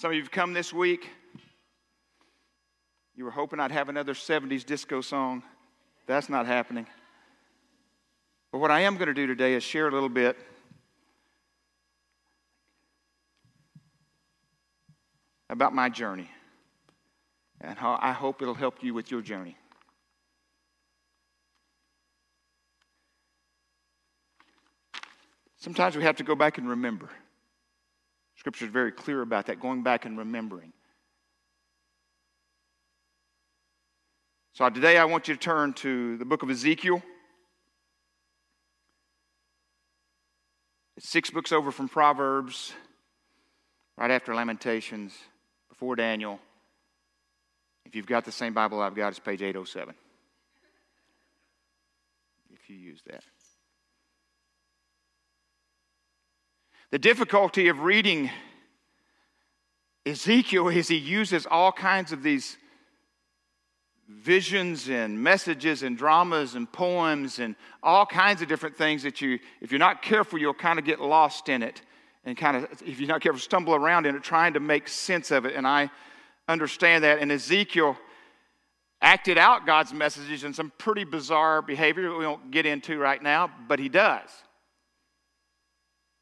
Some of you have come this week. You were hoping I'd have another 70s disco song. That's not happening. But what I am going to do today is share a little bit about my journey and how I hope it'll help you with your journey. Sometimes we have to go back and remember. Scripture is very clear about that, going back and remembering. So today I want you to turn to the book of Ezekiel. It's six books over from Proverbs, right after Lamentations, before Daniel. If you've got the same Bible I've got, it's page 807. If you use that. The difficulty of reading Ezekiel is he uses all kinds of these visions and messages and dramas and poems and all kinds of different things that you, if you're not careful, you'll kind of get lost in it and kind of, if you're not careful, stumble around in it trying to make sense of it. And I understand that. And Ezekiel acted out God's messages in some pretty bizarre behavior that we won't get into right now, but he does.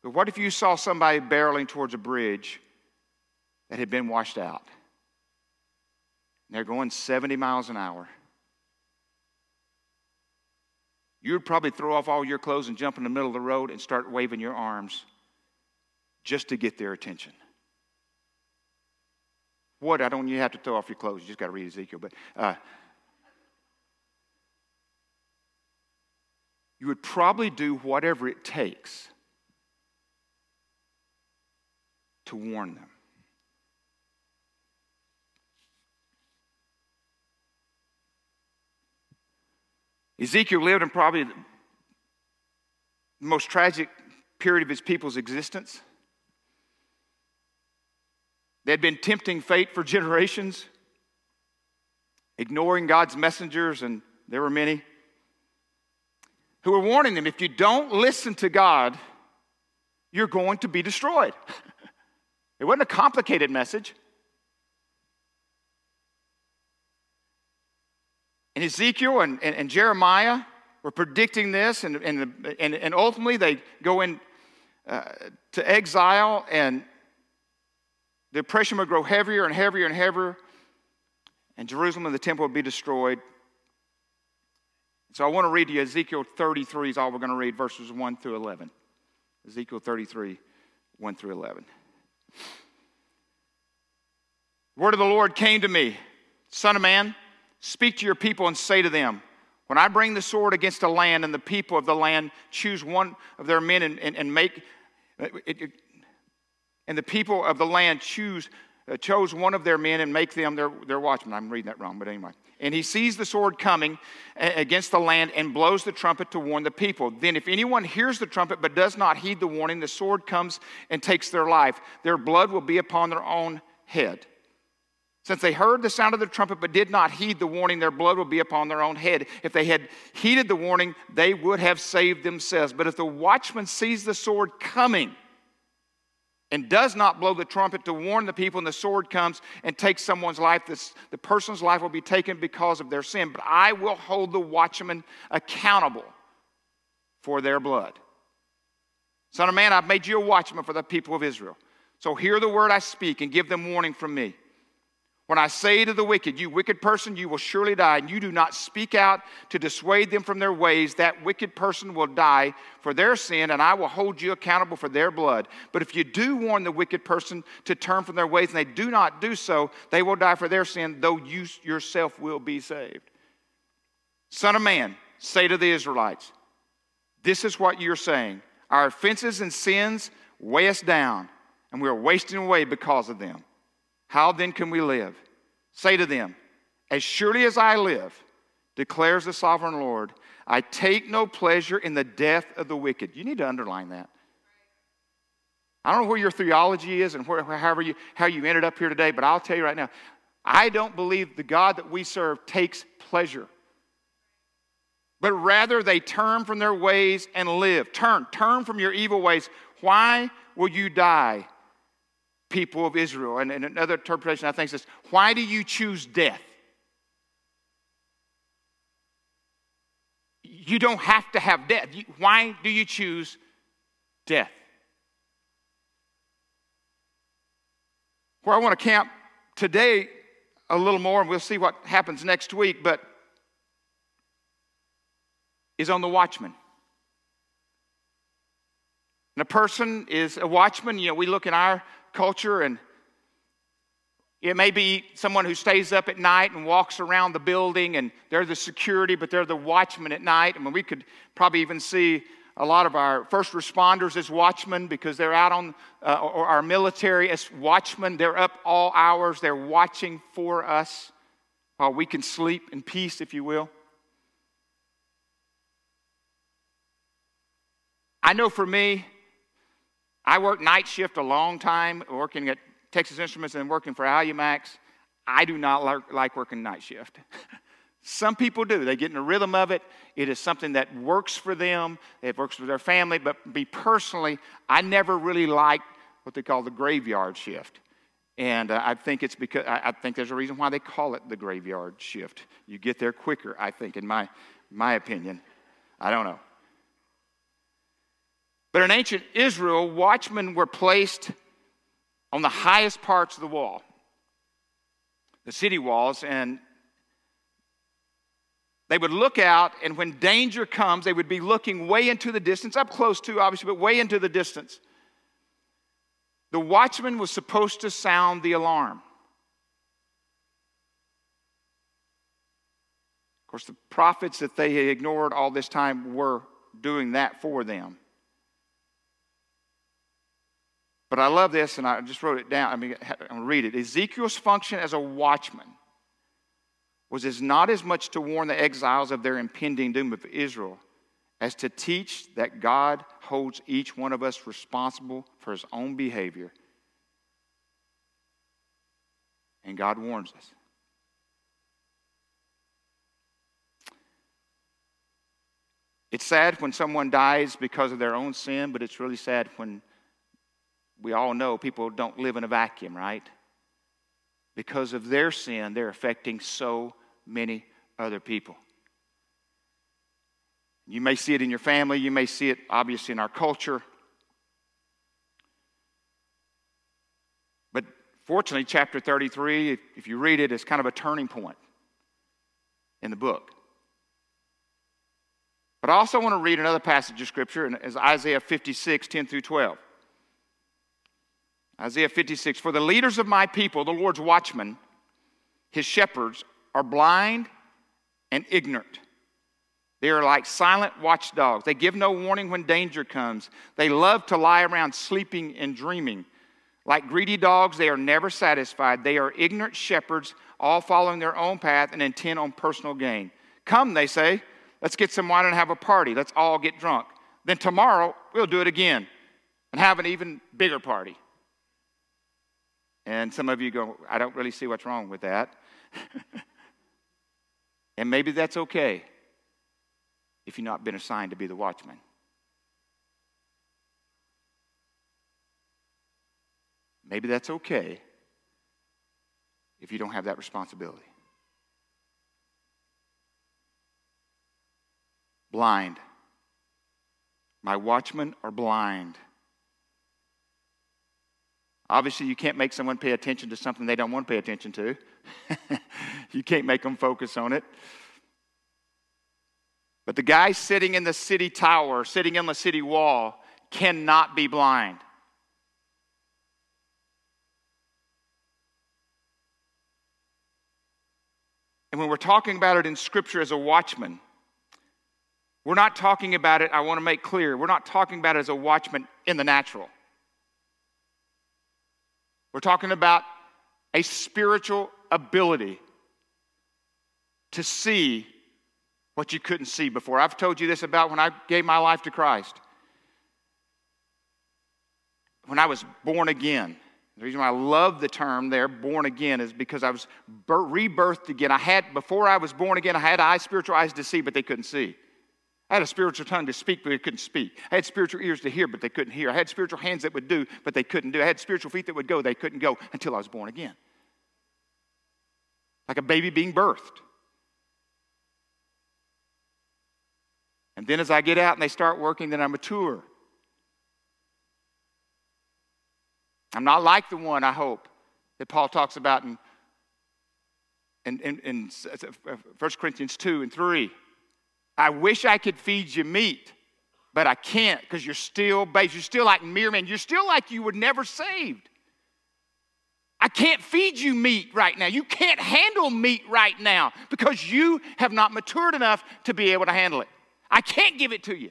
But what if you saw somebody barreling towards a bridge that had been washed out? And they're going 70 miles an hour. You would probably throw off all your clothes and jump in the middle of the road and start waving your arms just to get their attention. What? I don't you have to throw off your clothes. You just got to read Ezekiel. But uh, you would probably do whatever it takes to warn them. Ezekiel lived in probably the most tragic period of his people's existence. They had been tempting fate for generations, ignoring God's messengers, and there were many who were warning them if you don't listen to God, you're going to be destroyed. It wasn't a complicated message. And Ezekiel and, and, and Jeremiah were predicting this, and, and, and, and ultimately they go in uh, to exile, and the oppression would grow heavier and heavier and heavier, and Jerusalem and the temple would be destroyed. So I want to read to you Ezekiel 33 is all we're going to read, verses 1 through 11. Ezekiel 33, 1 through 11. The word of the Lord came to me. Son of man, speak to your people and say to them, When I bring the sword against a land and the people of the land choose one of their men and, and, and make, it, it, and the people of the land choose, Uh, chose one of their men and make them their, their watchman. I'm reading that wrong, but anyway. And he sees the sword coming against the land and blows the trumpet to warn the people. Then, if anyone hears the trumpet but does not heed the warning, the sword comes and takes their life. Their blood will be upon their own head. Since they heard the sound of the trumpet but did not heed the warning, their blood will be upon their own head. If they had heeded the warning, they would have saved themselves. But if the watchman sees the sword coming, and does not blow the trumpet to warn the people, and the sword comes and takes someone's life, this, the person's life will be taken because of their sin. But I will hold the watchman accountable for their blood. Son of man, I've made you a watchman for the people of Israel. So hear the word I speak and give them warning from me. When I say to the wicked, You wicked person, you will surely die, and you do not speak out to dissuade them from their ways, that wicked person will die for their sin, and I will hold you accountable for their blood. But if you do warn the wicked person to turn from their ways, and they do not do so, they will die for their sin, though you yourself will be saved. Son of man, say to the Israelites, This is what you're saying. Our offenses and sins weigh us down, and we are wasting away because of them. How then can we live? Say to them, As surely as I live, declares the sovereign Lord, I take no pleasure in the death of the wicked. You need to underline that. I don't know where your theology is and where, however you, how you ended up here today, but I'll tell you right now, I don't believe the God that we serve takes pleasure. But rather, they turn from their ways and live. Turn, turn from your evil ways. Why will you die people of Israel. And, and another interpretation I think says, why do you choose death? You don't have to have death. Why do you choose death? Where I want to camp today a little more, and we'll see what happens next week, but is on the watchman. And a person is a watchman. You know, we look in our culture and it may be someone who stays up at night and walks around the building and they're the security, but they're the watchman at night. I mean, we could probably even see a lot of our first responders as watchmen because they're out on, uh, or our military as watchmen. They're up all hours, they're watching for us while we can sleep in peace, if you will. I know for me, I worked night shift a long time, working at Texas Instruments and working for Alumax. I do not like working night shift. Some people do. They get in the rhythm of it. It is something that works for them, it works for their family. But me personally, I never really liked what they call the graveyard shift. And uh, I think it's because I, I, think there's a reason why they call it the graveyard shift. You get there quicker, I think, in my, my opinion. I don't know. But in ancient Israel, watchmen were placed on the highest parts of the wall, the city walls, and they would look out, and when danger comes, they would be looking way into the distance, up close to, obviously, but way into the distance. The watchman was supposed to sound the alarm. Of course, the prophets that they had ignored all this time were doing that for them. But I love this, and I just wrote it down. I mean, I'm going to read it. Ezekiel's function as a watchman was as not as much to warn the exiles of their impending doom of Israel as to teach that God holds each one of us responsible for his own behavior. And God warns us. It's sad when someone dies because of their own sin, but it's really sad when we all know people don't live in a vacuum, right? Because of their sin, they're affecting so many other people. You may see it in your family, you may see it obviously in our culture. But fortunately, chapter 33, if you read it, is kind of a turning point in the book. But I also want to read another passage of Scripture, and it's Isaiah 56, 10 through 12. Isaiah 56 For the leaders of my people, the Lord's watchmen, his shepherds, are blind and ignorant. They are like silent watchdogs. They give no warning when danger comes. They love to lie around sleeping and dreaming. Like greedy dogs, they are never satisfied. They are ignorant shepherds, all following their own path and intent on personal gain. Come, they say, let's get some wine and have a party. Let's all get drunk. Then tomorrow, we'll do it again and have an even bigger party. And some of you go, I don't really see what's wrong with that. and maybe that's okay if you've not been assigned to be the watchman. Maybe that's okay if you don't have that responsibility. Blind. My watchmen are blind. Obviously, you can't make someone pay attention to something they don't want to pay attention to. you can't make them focus on it. But the guy sitting in the city tower, sitting in the city wall, cannot be blind. And when we're talking about it in Scripture as a watchman, we're not talking about it, I want to make clear, we're not talking about it as a watchman in the natural. We're talking about a spiritual ability to see what you couldn't see before. I've told you this about when I gave my life to Christ. When I was born again, the reason why I love the term there, born again, is because I was rebirthed again. I had, before I was born again, I had eyes, spiritual eyes to see, but they couldn't see. I had a spiritual tongue to speak, but they couldn't speak. I had spiritual ears to hear, but they couldn't hear. I had spiritual hands that would do, but they couldn't do. I had spiritual feet that would go, they couldn't go until I was born again. Like a baby being birthed. And then as I get out and they start working, then I mature. I'm not like the one, I hope, that Paul talks about in, in, in, in 1 uh, uh, Corinthians 2 and 3. I wish I could feed you meat, but I can't because you're still babes. You're still like mere men. You're still like you were never saved. I can't feed you meat right now. You can't handle meat right now because you have not matured enough to be able to handle it. I can't give it to you.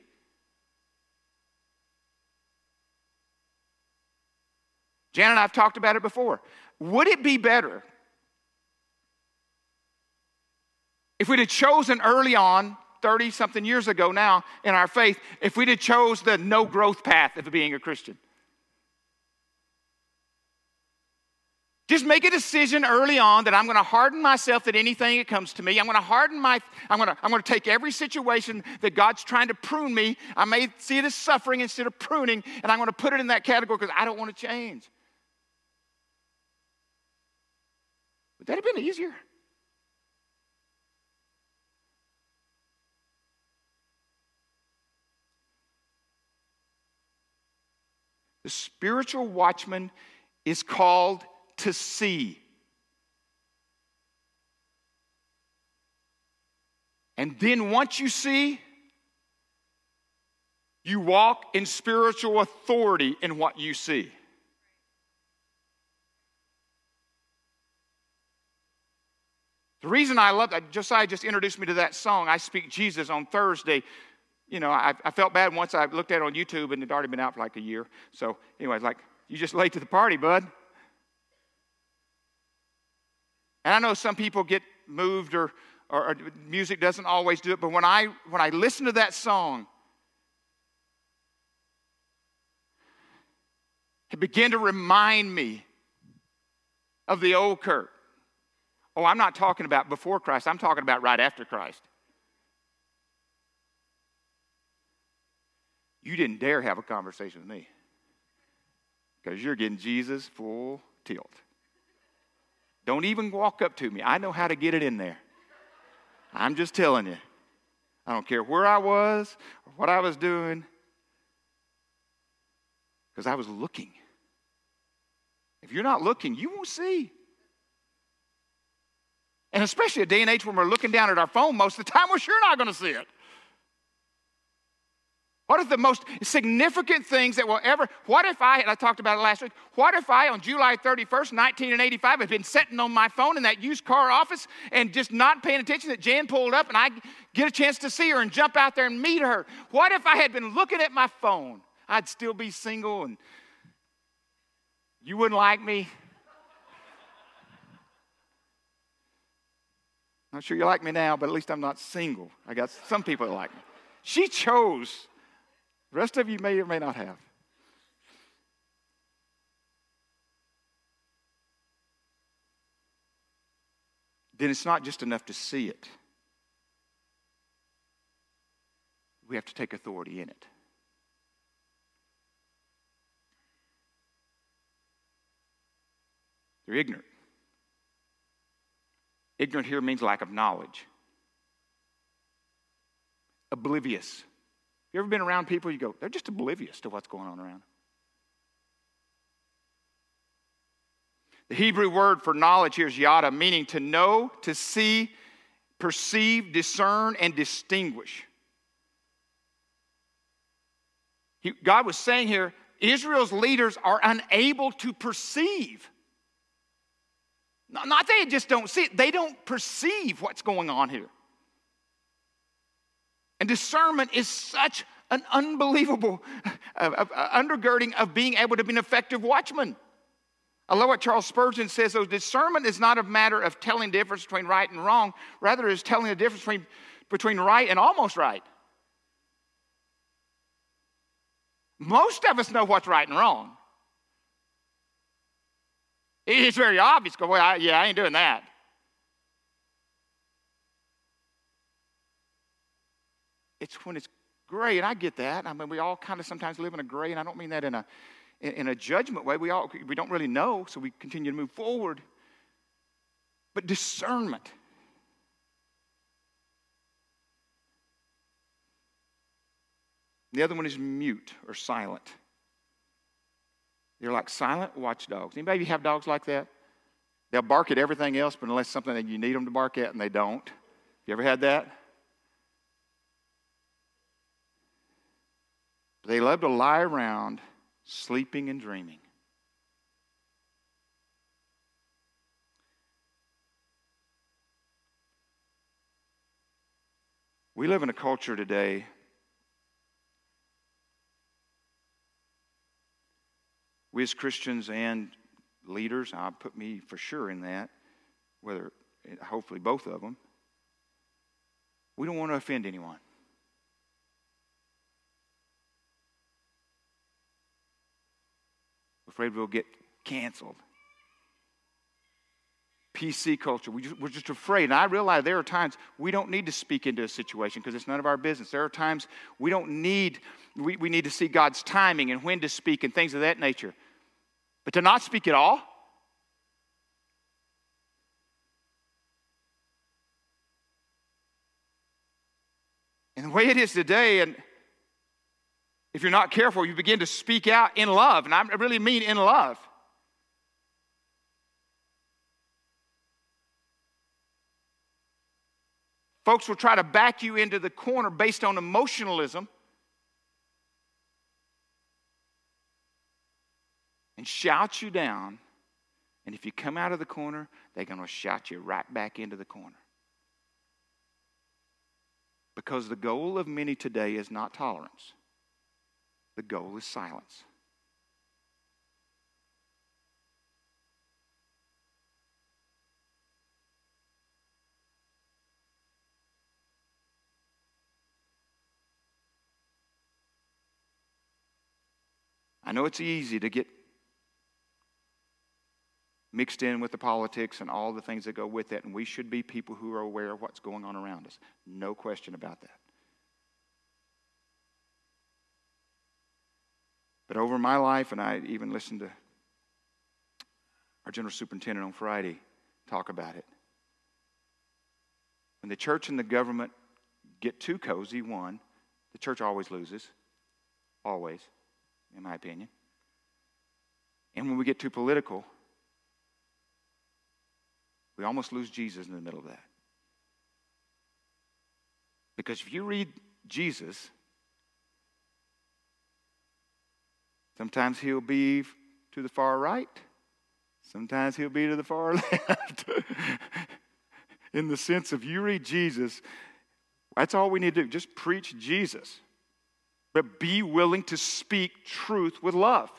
Jan and I have talked about it before. Would it be better if we'd have chosen early on 30 something years ago now in our faith if we'd have chose the no growth path of being a Christian. Just make a decision early on that I'm going to harden myself that anything that comes to me. I'm going to harden my, I'm going to, I'm going to take every situation that God's trying to prune me. I may see it as suffering instead of pruning, and I'm going to put it in that category because I don't want to change. Would that have been easier? The spiritual watchman is called to see. And then once you see, you walk in spiritual authority in what you see. The reason I love that, Josiah just introduced me to that song, I Speak Jesus, on Thursday you know, I, I, felt bad once I looked at it on YouTube and it'd already been out for like a year. So, anyways, like, you just late to the party, bud. And I know some people get moved or, or, or music doesn't always do it, but when I, when I listen to that song, it began to remind me of the old Kurt. Oh, I'm not talking about before Christ, I'm talking about right after Christ. You didn't dare have a conversation with me because you're getting Jesus full tilt. Don't even walk up to me. I know how to get it in there. I'm just telling you. I don't care where I was or what I was doing because I was looking. If you're not looking, you won't see. And especially a day and age when we're looking down at our phone most of the time, we're sure not going to see it. What are the most significant things that will ever, what if I, and I talked about it last week, what if I on July 31st, 1985, had been sitting on my phone in that used car office and just not paying attention that Jan pulled up and I get a chance to see her and jump out there and meet her? What if I had been looking at my phone? I'd still be single and you wouldn't like me. Not sure you like me now, but at least I'm not single. I got some people that like me. She chose the rest of you may or may not have. Then it's not just enough to see it. We have to take authority in it. They're ignorant. Ignorant here means lack of knowledge, oblivious you ever been around people you go, they're just oblivious to what's going on around? The Hebrew word for knowledge here is yada, meaning to know, to see, perceive, discern, and distinguish. He, God was saying here, Israel's leaders are unable to perceive. Not, not they just don't see it, they don't perceive what's going on here. And discernment is such an unbelievable uh, uh, uh, undergirding of being able to be an effective watchman. I love what Charles Spurgeon says. So discernment is not a matter of telling the difference between right and wrong. Rather, is telling the difference between, between right and almost right. Most of us know what's right and wrong. It's very obvious. Well, I, yeah, I ain't doing that. It's when it's gray, and I get that. I mean, we all kind of sometimes live in a gray, and I don't mean that in a in, a judgment way. We all we don't really know, so we continue to move forward. But discernment. The other one is mute or silent. They're like silent watchdogs. Anybody have dogs like that? They'll bark at everything else, but unless something that you need them to bark at, and they don't. You ever had that? They love to lie around, sleeping and dreaming. We live in a culture today we as Christians and leaders, I put me for sure in that, whether hopefully both of them, we don't want to offend anyone. Afraid we'll get canceled. PC culture. We we're just afraid. And I realize there are times we don't need to speak into a situation because it's none of our business. There are times we don't need, we, we need to see God's timing and when to speak and things of that nature. But to not speak at all? And the way it is today, and if you're not careful, you begin to speak out in love. And I really mean in love. Folks will try to back you into the corner based on emotionalism and shout you down. And if you come out of the corner, they're going to shout you right back into the corner. Because the goal of many today is not tolerance, the goal is silence. I know it's easy to get mixed in with the politics and all the things that go with it. And we should be people who are aware of what's going on around us. No question about that. But over my life, and I even listened to our general superintendent on Friday talk about it. When the church and the government get too cozy, one, the church always loses. Always, in my opinion. And when we get too political, we almost lose Jesus in the middle of that. Because if you read Jesus, sometimes he'll be to the far right, sometimes he'll be to the far left. in the sense of you read Jesus, that's all we need to do. Just preach Jesus. But be willing to speak truth with love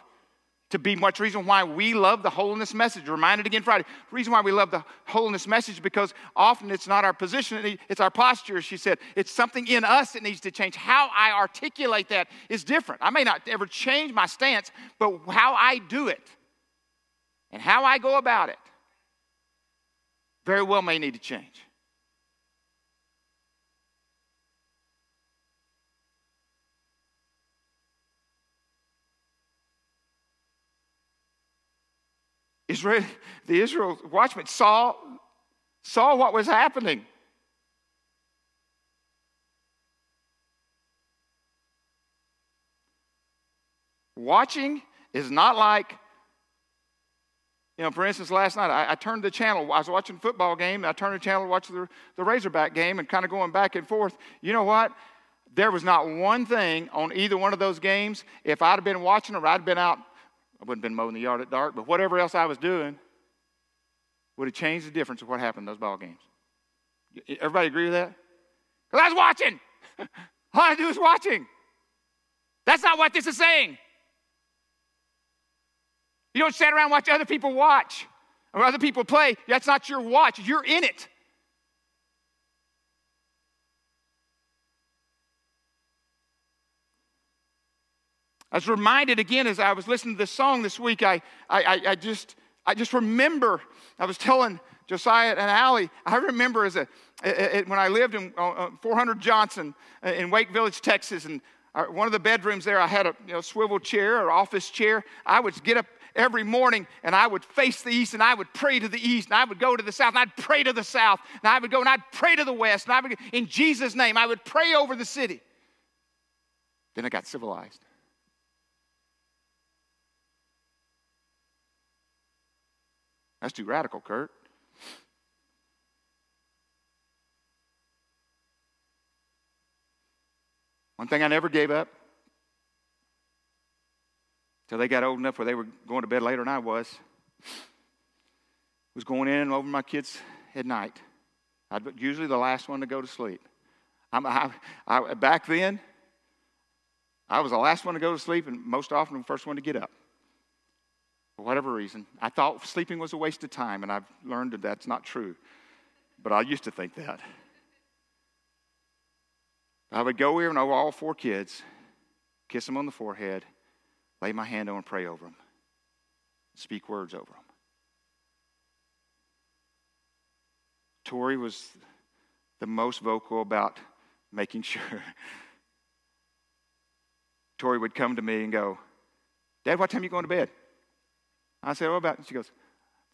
to be much reason why we love the holiness message. Reminded again Friday. Reason why we love the holiness message because often it's not our position, it's our posture, she said. It's something in us that needs to change. How I articulate that is different. I may not ever change my stance, but how I do it and how I go about it very well may need to change. Israel, the Israel watchmen saw, saw what was happening. Watching is not like, you know, for instance, last night I, I, turned the channel. I was watching a football game. and I turned the channel to watch the, the Razorback game and kind of going back and forth. You know what? There was not one thing on either one of those games. If I'd have been watching or I'd been out I wouldn't have been mowing the yard at dark, but whatever else I was doing would have changed the difference of what happened in those ball games. Everybody agree with that? Because I was watching. All I do is watching. That's not what this is saying. You don't sit around and watch other people watch or other people play. That's not your watch. You're in it. I was reminded again as I was listening to this song this week. I, I, I just, I just remember, I was telling Josiah and Allie, I remember as a, when I lived in uh, uh, 400 Johnson uh, in Wake Village, Texas, and one of the bedrooms there, I had a you know, swivel chair or office chair. I would get up every morning and I would face the east and I would pray to the east and I would go to the south and I'd pray to the south and I would go and I'd pray to the west and I would, in Jesus' name, I would pray over the city. Then I got civilized. That's too radical, Kurt. One thing I never gave up till they got old enough where they were going to bed later than I was was going in over my kids at night. I'd usually the last one to go to sleep. I, I, back then, I was the last one to go to sleep and most often the first one to get up. For whatever reason, I thought sleeping was a waste of time, and I've learned that that's not true. But I used to think that. I would go here and over all four kids, kiss them on the forehead, lay my hand on and pray over them, speak words over them. Tori was the most vocal about making sure. Tori would come to me and go, Dad, what time are you going to bed? I said, What about? She goes,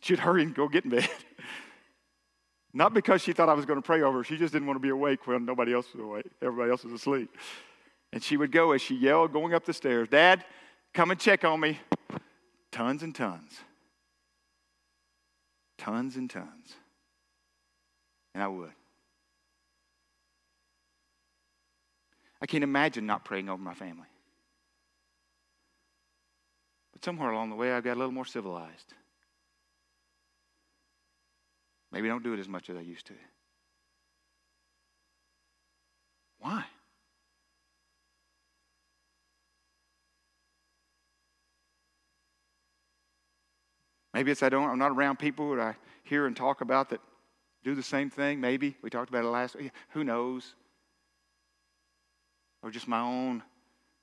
She'd hurry and go get in bed. Not because she thought I was going to pray over her. She just didn't want to be awake when nobody else was awake. Everybody else was asleep. And she would go as she yelled going up the stairs, Dad, come and check on me. Tons and tons. Tons and tons. And I would. I can't imagine not praying over my family. But somewhere along the way, I got a little more civilized. Maybe I don't do it as much as I used to. Why? Maybe it's I don't, I'm not around people that I hear and talk about that do the same thing. Maybe. We talked about it last week. Who knows? Or just my own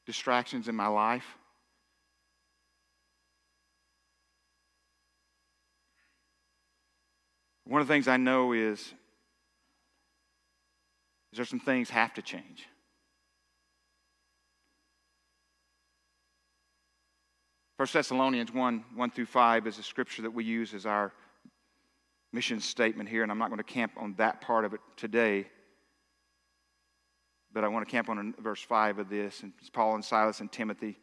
distractions in my life. One of the things I know is, is there some things have to change. First Thessalonians 1 1 through 5 is a scripture that we use as our mission statement here, and I'm not going to camp on that part of it today. But I want to camp on verse 5 of this. And it's Paul and Silas and Timothy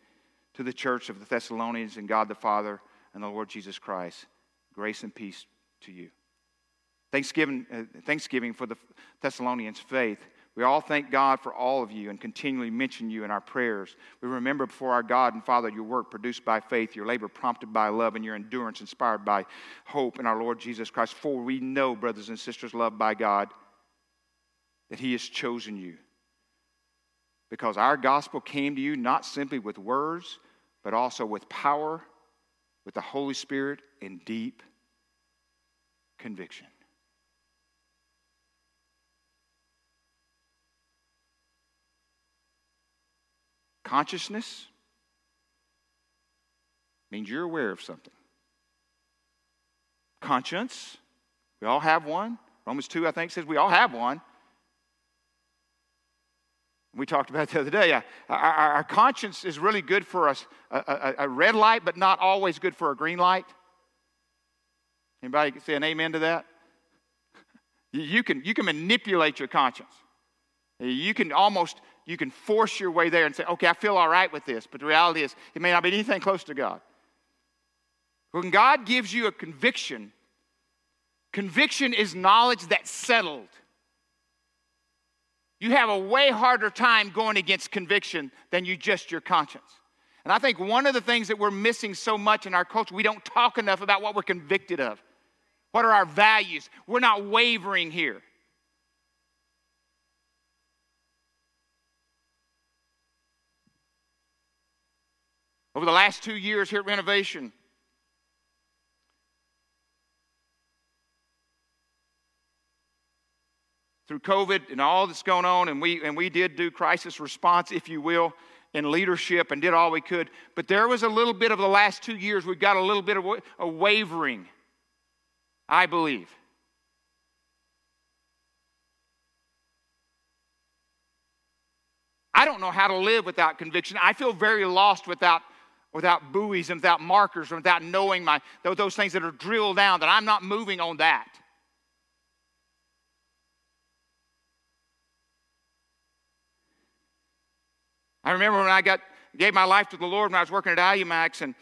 to the church of the Thessalonians and God the Father and the Lord Jesus Christ. Grace and peace to you. Thanksgiving, uh, Thanksgiving for the Thessalonians' faith. We all thank God for all of you and continually mention you in our prayers. We remember before our God and Father your work produced by faith, your labor prompted by love, and your endurance inspired by hope in our Lord Jesus Christ. For we know, brothers and sisters, loved by God, that He has chosen you. Because our gospel came to you not simply with words, but also with power, with the Holy Spirit, and deep conviction. Consciousness means you're aware of something. Conscience, we all have one. Romans 2, I think, says we all have one. We talked about the other day. Uh, our, our, our conscience is really good for us, a, a, a, red light, but not always good for a green light. Anybody say an amen to that? You can, you can manipulate your conscience. You can almost you can force your way there and say, okay, I feel all right with this. But the reality is, it may not be anything close to God. When God gives you a conviction, conviction is knowledge that's settled. You have a way harder time going against conviction than you just your conscience. And I think one of the things that we're missing so much in our culture, we don't talk enough about what we're convicted of. What are our values? We're not wavering here. Over the last two years here at Renovation. Through COVID and all that's going on, and we, and we did do crisis response, if you will, in leadership and did all we could. But there was a little bit of the last two years, we got a little bit of a wavering, I believe. I don't know how to live without conviction. I feel very lost without, without buoys and without markers and without knowing my, those things that are drilled down, that I'm not moving on that. I remember when I got gave my life to the Lord when I was working at Alumax, and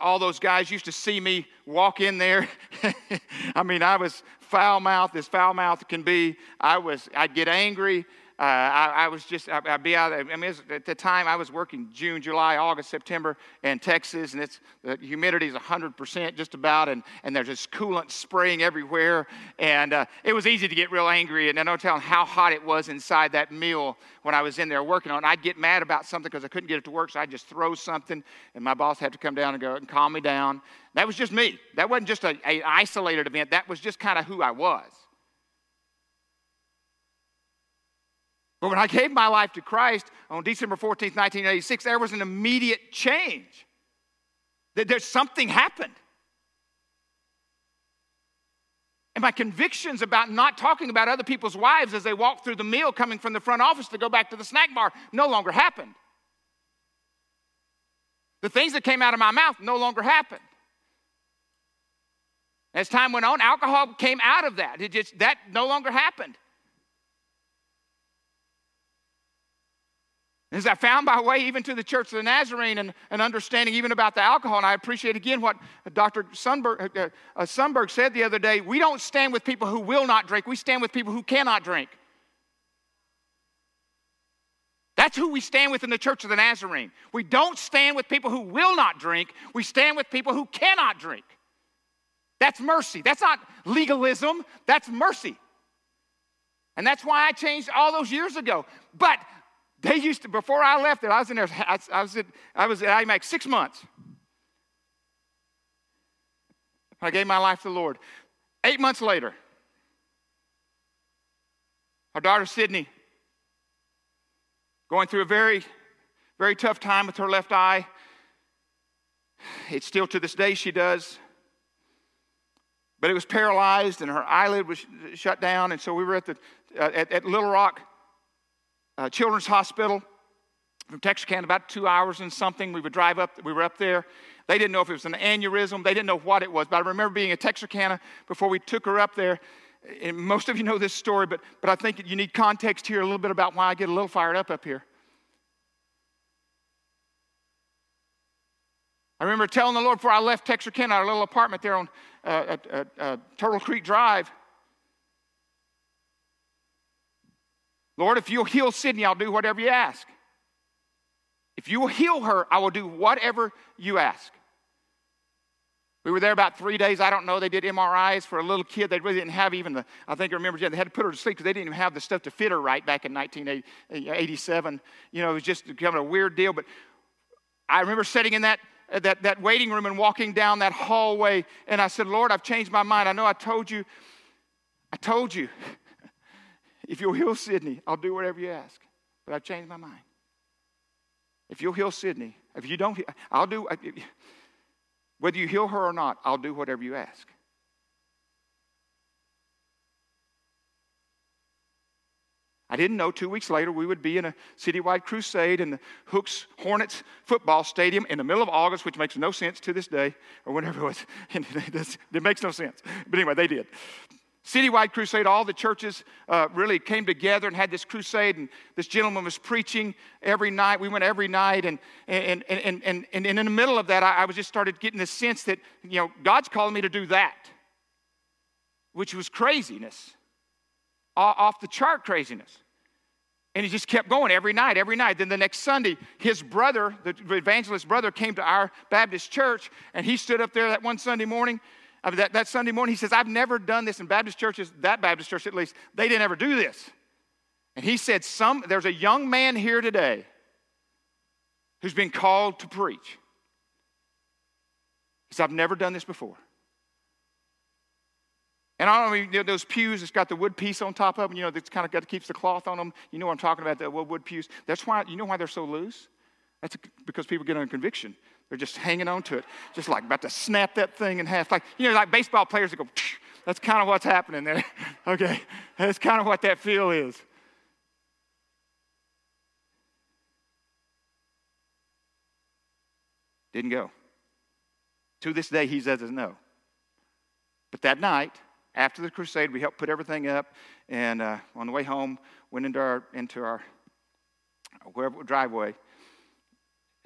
all those guys used to see me walk in there. I mean, I was foul mouthed as foul mouthed can be. I was, I'd get angry. Uh, I, I, was just, I, would be out. I mean, at the time I was working June, July, August, September in Texas, and it's the humidity is 100% just about, and, and there's just coolant spraying everywhere. And uh, it was easy to get real angry, and I don't tell how hot it was inside that mill when I was in there working on it. I'd get mad about something because I couldn't get it to work, so I'd just throw something, and my boss had to come down and go and calm me down. That was just me. That wasn't just an isolated event. That was just kind of who I was. But when I gave my life to Christ on December 14th, 1986, there was an immediate change. That there's something happened. And my convictions about not talking about other people's wives as they walk through the meal coming from the front office to go back to the snack bar no longer happened. The things that came out of my mouth no longer happened. As time went on, alcohol came out of that. It just that no longer happened. As I found my way even to the Church of the Nazarene and, and understanding even about the alcohol, and I appreciate again what Dr. Uh, uh, Sunberg said the other day we don't stand with people who will not drink, we stand with people who cannot drink. That's who we stand with in the Church of the Nazarene. We don't stand with people who will not drink, we stand with people who cannot drink. That's mercy. That's not legalism, that's mercy. And that's why I changed all those years ago. But they used to, before I left there, I was in there, I, I was at, I was at Alumax six months. I gave my life to the Lord. Eight months later, our daughter Sydney, going through a very, very tough time with her left eye. It's still to this day she does. But it was paralyzed and her eyelid was shut down. And so we were at, the, uh, at, at Little Rock uh, Children's Hospital from Texarkana, about two hours and something. We would drive up, we were up there. They didn't know if it was an aneurysm, they didn't know what it was. But I remember being at Texarkana before we took her up there. And most of you know this story, but, but I think you need context here a little bit about why I get a little fired up up here. I remember telling the Lord before I left Texarkana, our little apartment there on uh, uh, Turtle Creek Drive. Lord, if you'll heal Sydney, I'll do whatever you ask. If you will heal her, I will do whatever you ask. We were there about three days. I don't know. They did MRIs for a little kid. They really didn't have even the, I think I remember, they had to put her to sleep because they didn't even have the stuff to fit her right back in 1987. You know, it was just kind of a weird deal. But I remember sitting in that, that, that waiting room and walking down that hallway, and I said, Lord, I've changed my mind. I know I told you, I told you if you'll heal Sydney, I'll do whatever you ask. But I've changed my mind. If you'll heal Sydney, if you don't, I'll do, whether you heal her or not, I'll do whatever you ask. I didn't know two weeks later we would be in a citywide crusade in the Hooks Hornets football stadium in the middle of August, which makes no sense to this day, or whenever it was. it makes no sense. But anyway, they did citywide crusade. All the churches uh, really came together and had this crusade. And this gentleman was preaching every night. We went every night. And, and, and, and, and, in the middle of that, I, I was just started getting the sense that, you know, God's calling me to do that, which was craziness, off the chart craziness. And he just kept going every night, every night. Then the next Sunday, his brother, the evangelist brother, came to our Baptist church, and he stood up there that one Sunday morning I mean, that, that Sunday morning, he says, I've never done this in Baptist churches, that Baptist church at least, they didn't ever do this. And he said, Some, There's a young man here today who's been called to preach. He said, I've never done this before. And I don't know, you know, those pews, it's got the wood piece on top of them, you know, that's kind of got to keep the cloth on them. You know what I'm talking about, the wood pews. That's why, you know why they're so loose? That's because people get on conviction. They're just hanging on to it, just like about to snap that thing in half. Like, you know, like baseball players that go, that's kind of what's happening there. okay, that's kind of what that feel is. Didn't go. To this day, he says no. But that night, after the crusade, we helped put everything up, and uh, on the way home, went into our into our wherever driveway,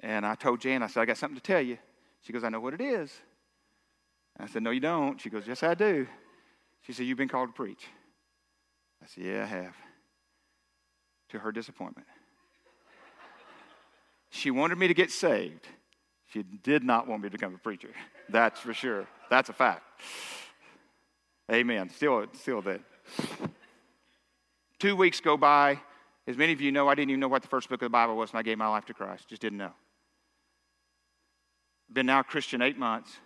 and I told Jan, I said, I got something to tell you. She goes, I know what it is. I said, No, you don't. She goes, Yes, I do. She said, You've been called to preach. I said, Yeah, I have. To her disappointment. she wanted me to get saved. She did not want me to become a preacher. That's for sure. That's a fact. Amen. Still, still that. Two weeks go by. As many of you know, I didn't even know what the first book of the Bible was when I gave my life to Christ. Just didn't know. Been now a Christian eight months.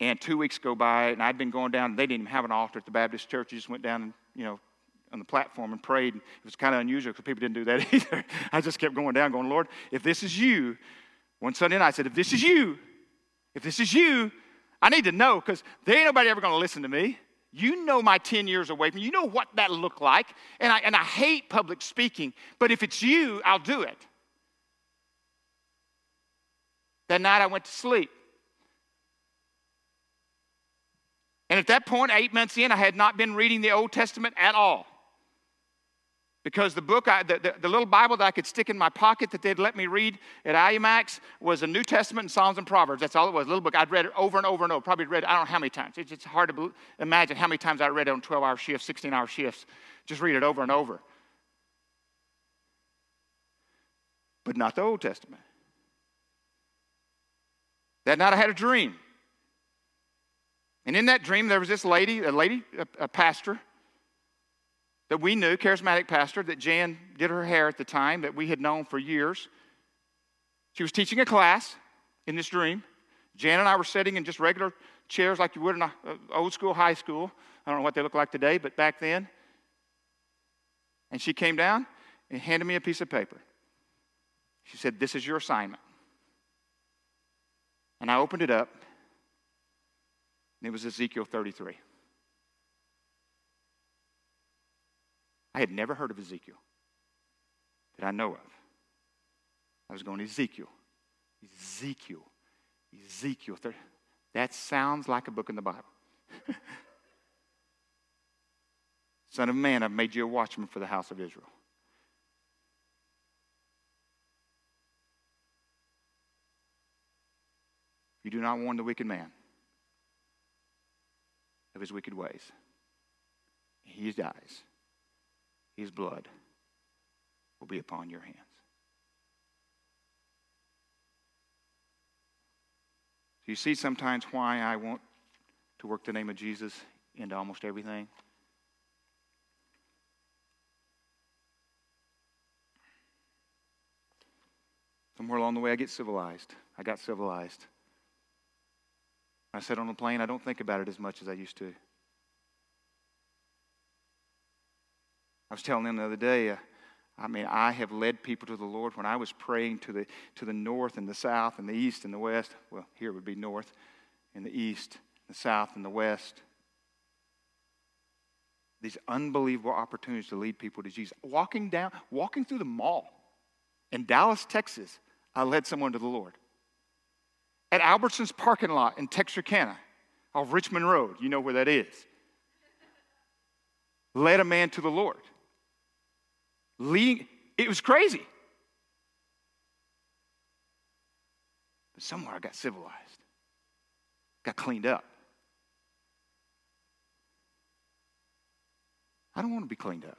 And two weeks go by, and I'd been going down. They didn't even have an altar at the Baptist church. You just went down and, you know, on the platform and prayed. It was kind of unusual because people didn't do that either. I just kept going down, going, Lord, if this is you, one Sunday night I said, if this is you, if this is you, I need to know because there ain't nobody ever going to listen to me. You know my 10 years away from you. You know what that looked like. And I, and I hate public speaking, but if it's you, I'll do it. That night I went to sleep. And at that point, eight months in, I had not been reading the Old Testament at all. Because the book, I, the, the, the, little Bible that I could stick in my pocket that they'd let me read at Alumax was a New Testament and Psalms and Proverbs. That's all it was. A little book. I'd read it over and over and over. Probably read I don't know how many times. It's, it's hard to imagine how many times I read it on 12 hour shifts, 16 hour shifts. Just read it over and over. But not the Old Testament. That night I had a dream. And in that dream, there was this lady, a lady, a, a pastor that we knew, charismatic pastor, that Jan did her hair at the time, that we had known for years. She was teaching a class in this dream. Jan and I were sitting in just regular chairs like you would in an old school high school. I don't know what they look like today, but back then. And she came down and handed me a piece of paper. She said, This is your assignment. And I opened it up, and it was Ezekiel 33. I had never heard of Ezekiel that I know of. I was going, Ezekiel, Ezekiel, Ezekiel. That sounds like a book in the Bible. Son of man, I've made you a watchman for the house of Israel. You do not warn the wicked man of his wicked ways. He dies his blood will be upon your hands. You see sometimes why I want to work the name of Jesus into almost everything? Somewhere along the way, I get civilized. I got civilized. I sit on the plane, I don't think about it as much as I used to. I was telling them the other day, uh, I mean, I have led people to the Lord when I was praying to the, to the north and the south and the east and the west. Well, here it would be north and the east, the south and the west. These unbelievable opportunities to lead people to Jesus. Walking down, walking through the mall in Dallas, Texas, I led someone to the Lord. At Albertson's parking lot in Texarkana, off Richmond Road, you know where that is, led a man to the Lord leading. It was crazy. But somewhere I got civilized, got cleaned up. I don't want to be cleaned up.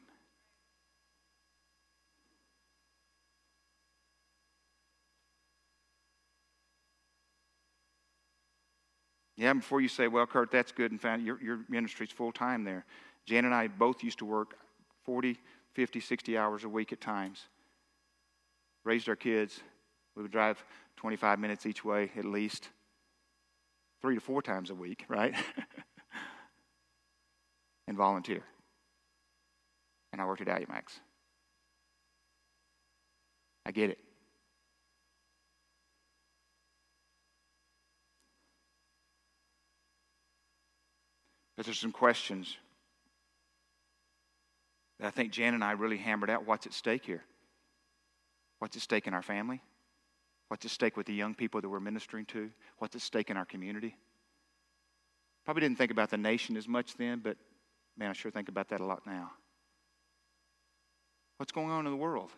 Yeah, before you say, well, Kurt, that's good and fine. Your, your ministry's full time there. Jan and I both used to work 40, 50, 60 hours a week at times. Raised our kids. We would drive 25 minutes each way at least, three to four times a week, right? and volunteer. And I worked at Alumax. I get it. But there's some questions that I think Jan and I really hammered out what's at stake here. What's at stake in our family? What's at stake with the young people that we're ministering to? What's at stake in our community? Probably didn't think about the nation as much then, but man, I sure think about that a lot now. What's going on in the world?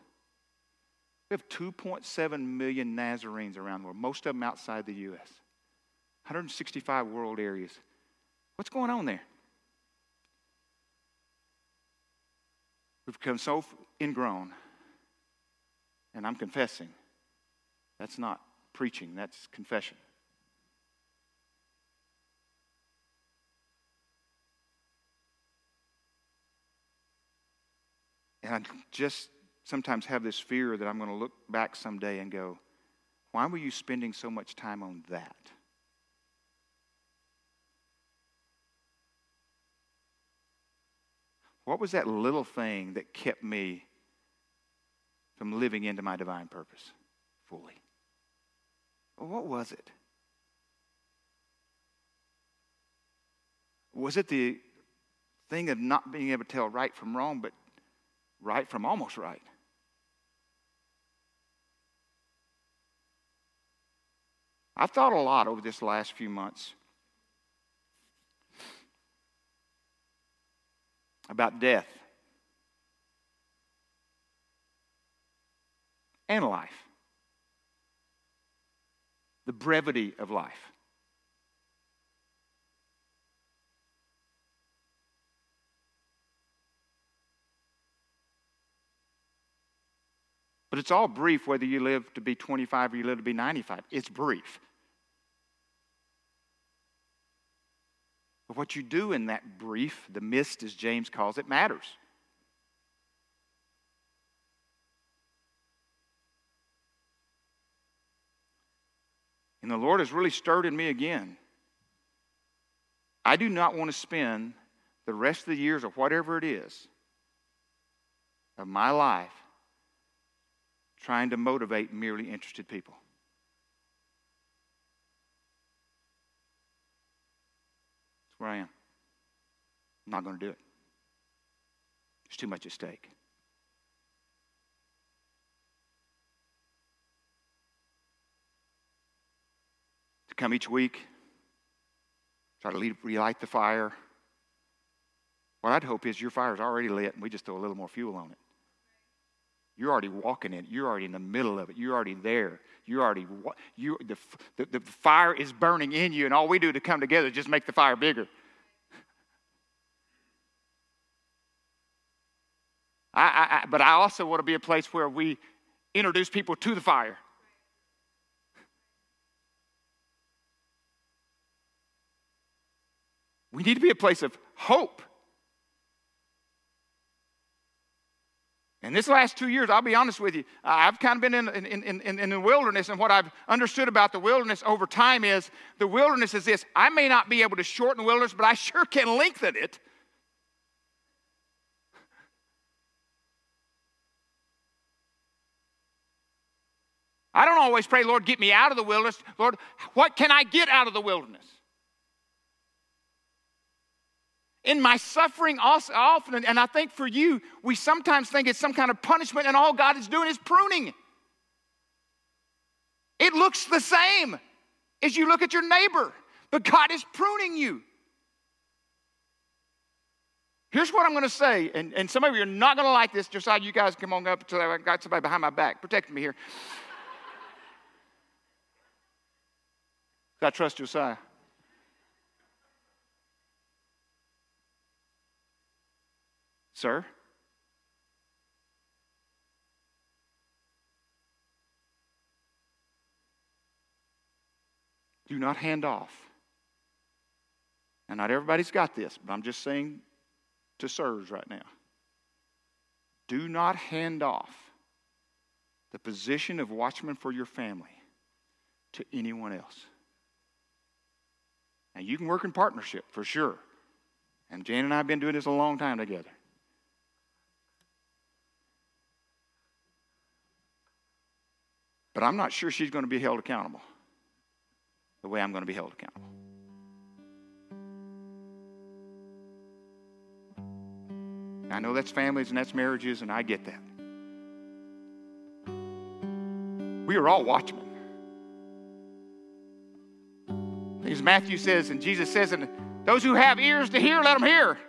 We have 2.7 million Nazarenes around the world, most of them outside the U.S., 165 world areas. What's going on there? We've become so ingrown, and I'm confessing. That's not preaching, that's confession. And I just sometimes have this fear that I'm going to look back someday and go, why were you spending so much time on that? What was that little thing that kept me from living into my divine purpose fully? what was it? Was it the thing of not being able to tell right from wrong, but right from almost right? I've thought a lot over this last few months about death and life, the brevity of life. But it's all brief whether you live to be 25 or you live to be 95. It's brief. But what you do in that brief, the mist as James calls it, matters. And the Lord has really stirred in me again. I do not want to spend the rest of the years or whatever it is of my life trying to motivate merely interested people. Where I am. I'm not going to do it. There's too much at stake. To come each week, try to relight the fire. What I'd hope is your fire's already lit and we just throw a little more fuel on it. You're already walking in it. You're already in the middle of it. You're already there. You're already, you, the, the, the fire is burning in you, and all we do to come together is just make the fire bigger. I, I, but I also want to be a place where we introduce people to the fire. We need to be a place of hope. And this last two years, I'll be honest with you, I've kind of been in, in, in, in, the wilderness, and what I've understood about the wilderness over time is the wilderness is this I may not be able to shorten the wilderness, but I sure can lengthen it. I don't always pray, Lord, get me out of the wilderness. Lord, what can I get out of the wilderness? In my suffering often, and I think for you, we sometimes think it's some kind of punishment, and all God is doing is pruning. It looks the same as you look at your neighbor, but God is pruning you. Here's what I'm going to say, and, and some of you are not going to like this. Josiah, you guys come on up until I got somebody behind my back. Protect me here. I trust Josiah. Sir? Do not hand off. And not everybody's got this, but I'm just saying to sirs right now. Do not hand off the position of watchman for your family to anyone else. Now, you can work in partnership for sure. And Jan and I have been doing this a long time together. But I'm not sure she's going to be held accountable the way I'm going to be held accountable. I know that's families and that's marriages, and I get that. We are all watchmen. As Matthew says, and Jesus says, and those who have ears to hear, let them hear.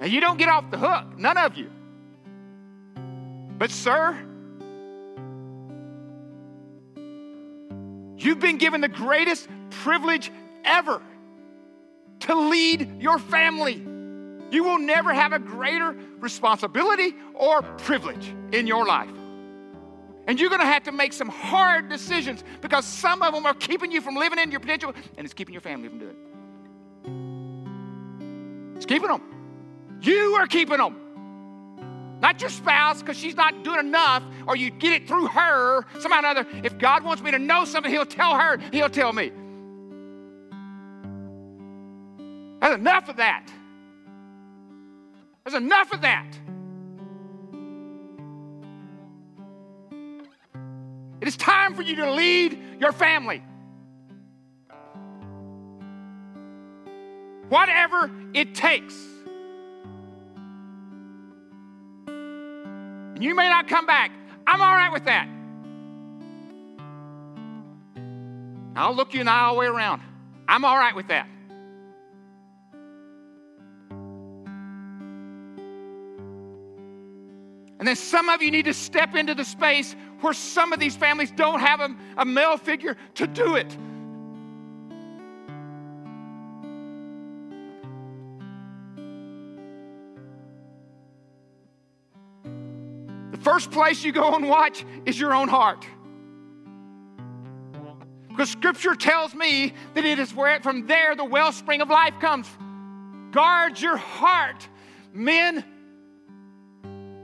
And you don't get off the hook, none of you. But, sir, you've been given the greatest privilege ever to lead your family. You will never have a greater responsibility or privilege in your life. And you're going to have to make some hard decisions because some of them are keeping you from living in your potential and it's keeping your family from doing it. It's keeping them. You are keeping them. Not your spouse because she's not doing enough or you get it through her somehow or another. If God wants me to know something, He'll tell her, He'll tell me. There's enough of that. There's enough of that. It is time for you to lead your family. Whatever it takes. And you may not come back. I'm all right with that. I'll look you in the eye all the way around. I'm all right with that. And then some of you need to step into the space where some of these families don't have a, a male figure to do it. First place you go and watch is your own heart. Because scripture tells me that it is where from there the wellspring of life comes. Guard your heart. Men,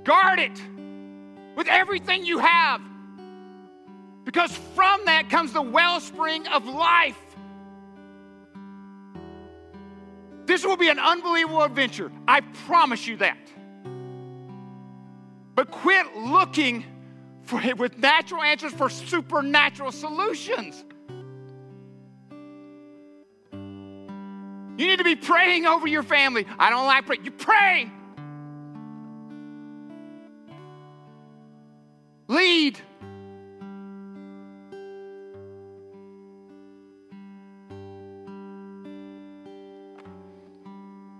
Guard it with everything you have. Because from that comes the wellspring of life. This will be an unbelievable adventure. I promise you that. But quit looking for it with natural answers for supernatural solutions. You need to be praying over your family. I don't like praying. You pray. Lead.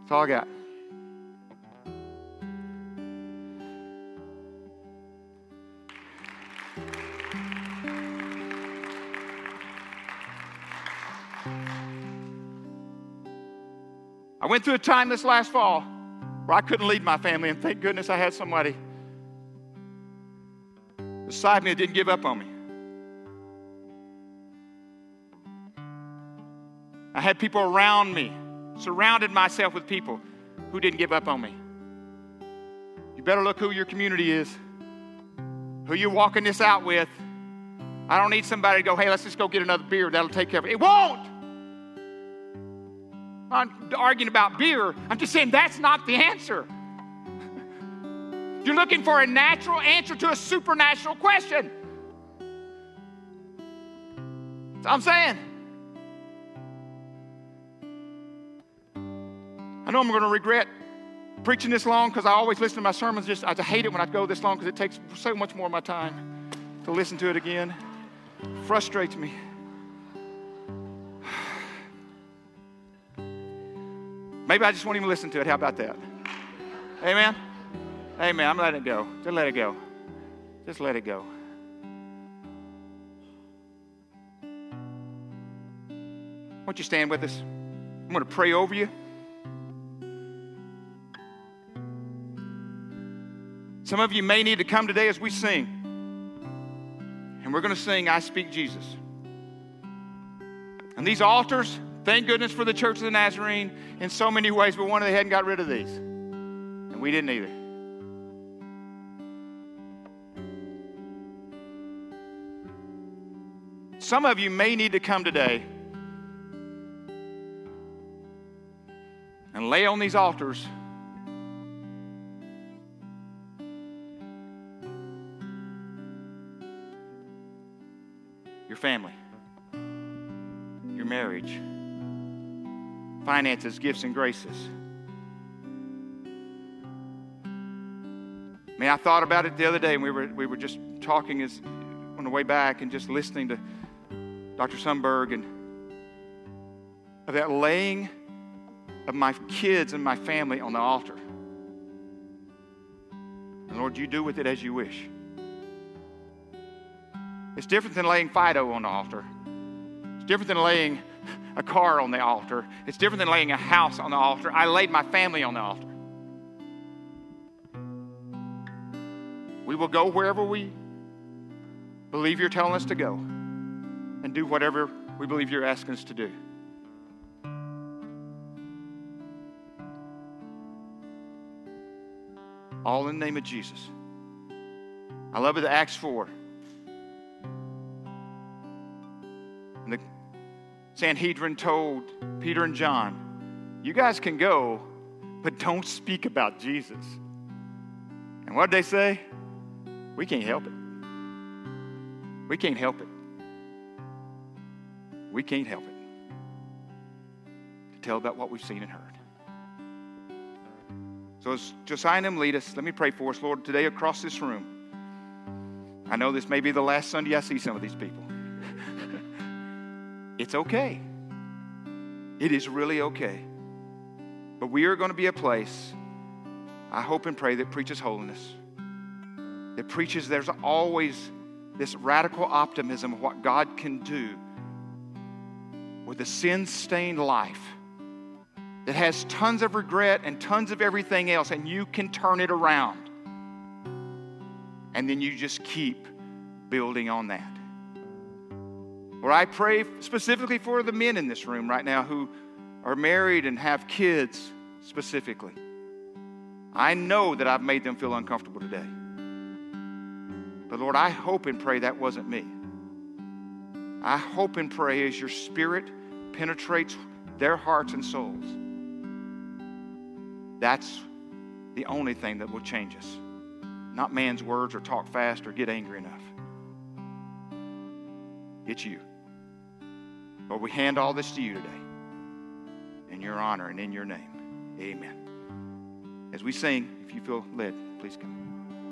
That's all I got. I went through a time this last fall where I couldn't lead my family, and thank goodness I had somebody beside me that didn't give up on me. I had people around me, surrounded myself with people who didn't give up on me. You better look who your community is, who you're walking this out with. I don't need somebody to go, hey, let's just go get another beer. That'll take care of it. It won't. I'm arguing about beer. I'm just saying that's not the answer. You're looking for a natural answer to a supernatural question. That's I'm saying. I know I'm going to regret preaching this long because I always listen to my sermons. Just I hate it when I go this long because it takes so much more of my time to listen to it again. Frustrates me. Maybe I just won't even listen to it. How about that? Amen. Amen. I'm letting it go. Just let it go. Just let it go. Won't you stand with us? I'm going to pray over you. Some of you may need to come today as we sing. And we're going to sing, I Speak Jesus. And these altars, thank goodness for the Church of the Nazarene in so many ways, but one they hadn't got rid of these. And we didn't either. Some of you may need to come today and lay on these altars. Your family, finances, gifts, and graces. I mean, I thought about it the other day, and we were, we were just talking as, on the way back and just listening to Dr. Sunberg and of that laying of my kids and my family on the altar. And Lord, you do with it as you wish. It's different than laying Fido on the altar. It's different than laying a car on the altar. It's different than laying a house on the altar. I laid my family on the altar. We will go wherever we believe you're telling us to go and do whatever we believe you're asking us to do. All in the name of Jesus. I love it, Acts 4. Sanhedrin told Peter and John, You guys can go, but don't speak about Jesus. And what did they say? We can't help it. We can't help it. We can't help it. To tell about what we've seen and heard. So as Josiah and them lead us, let me pray for us, Lord, today across this room. I know this may be the last Sunday I see some of these people. It's okay. It is really okay. But we are going to be a place, I hope and pray, that preaches holiness, that preaches there's always this radical optimism of what God can do with a sin stained life that has tons of regret and tons of everything else, and you can turn it around. And then you just keep building on that. Or I pray specifically for the men in this room right now who are married and have kids specifically. I know that I've made them feel uncomfortable today. But Lord, I hope and pray that wasn't me. I hope and pray as your spirit penetrates their hearts and souls that's the only thing that will change us. Not man's words or talk fast or get angry enough. It's you. Lord, we hand all this to you today. In your honor and in your name. Amen. As we sing, if you feel led, please come.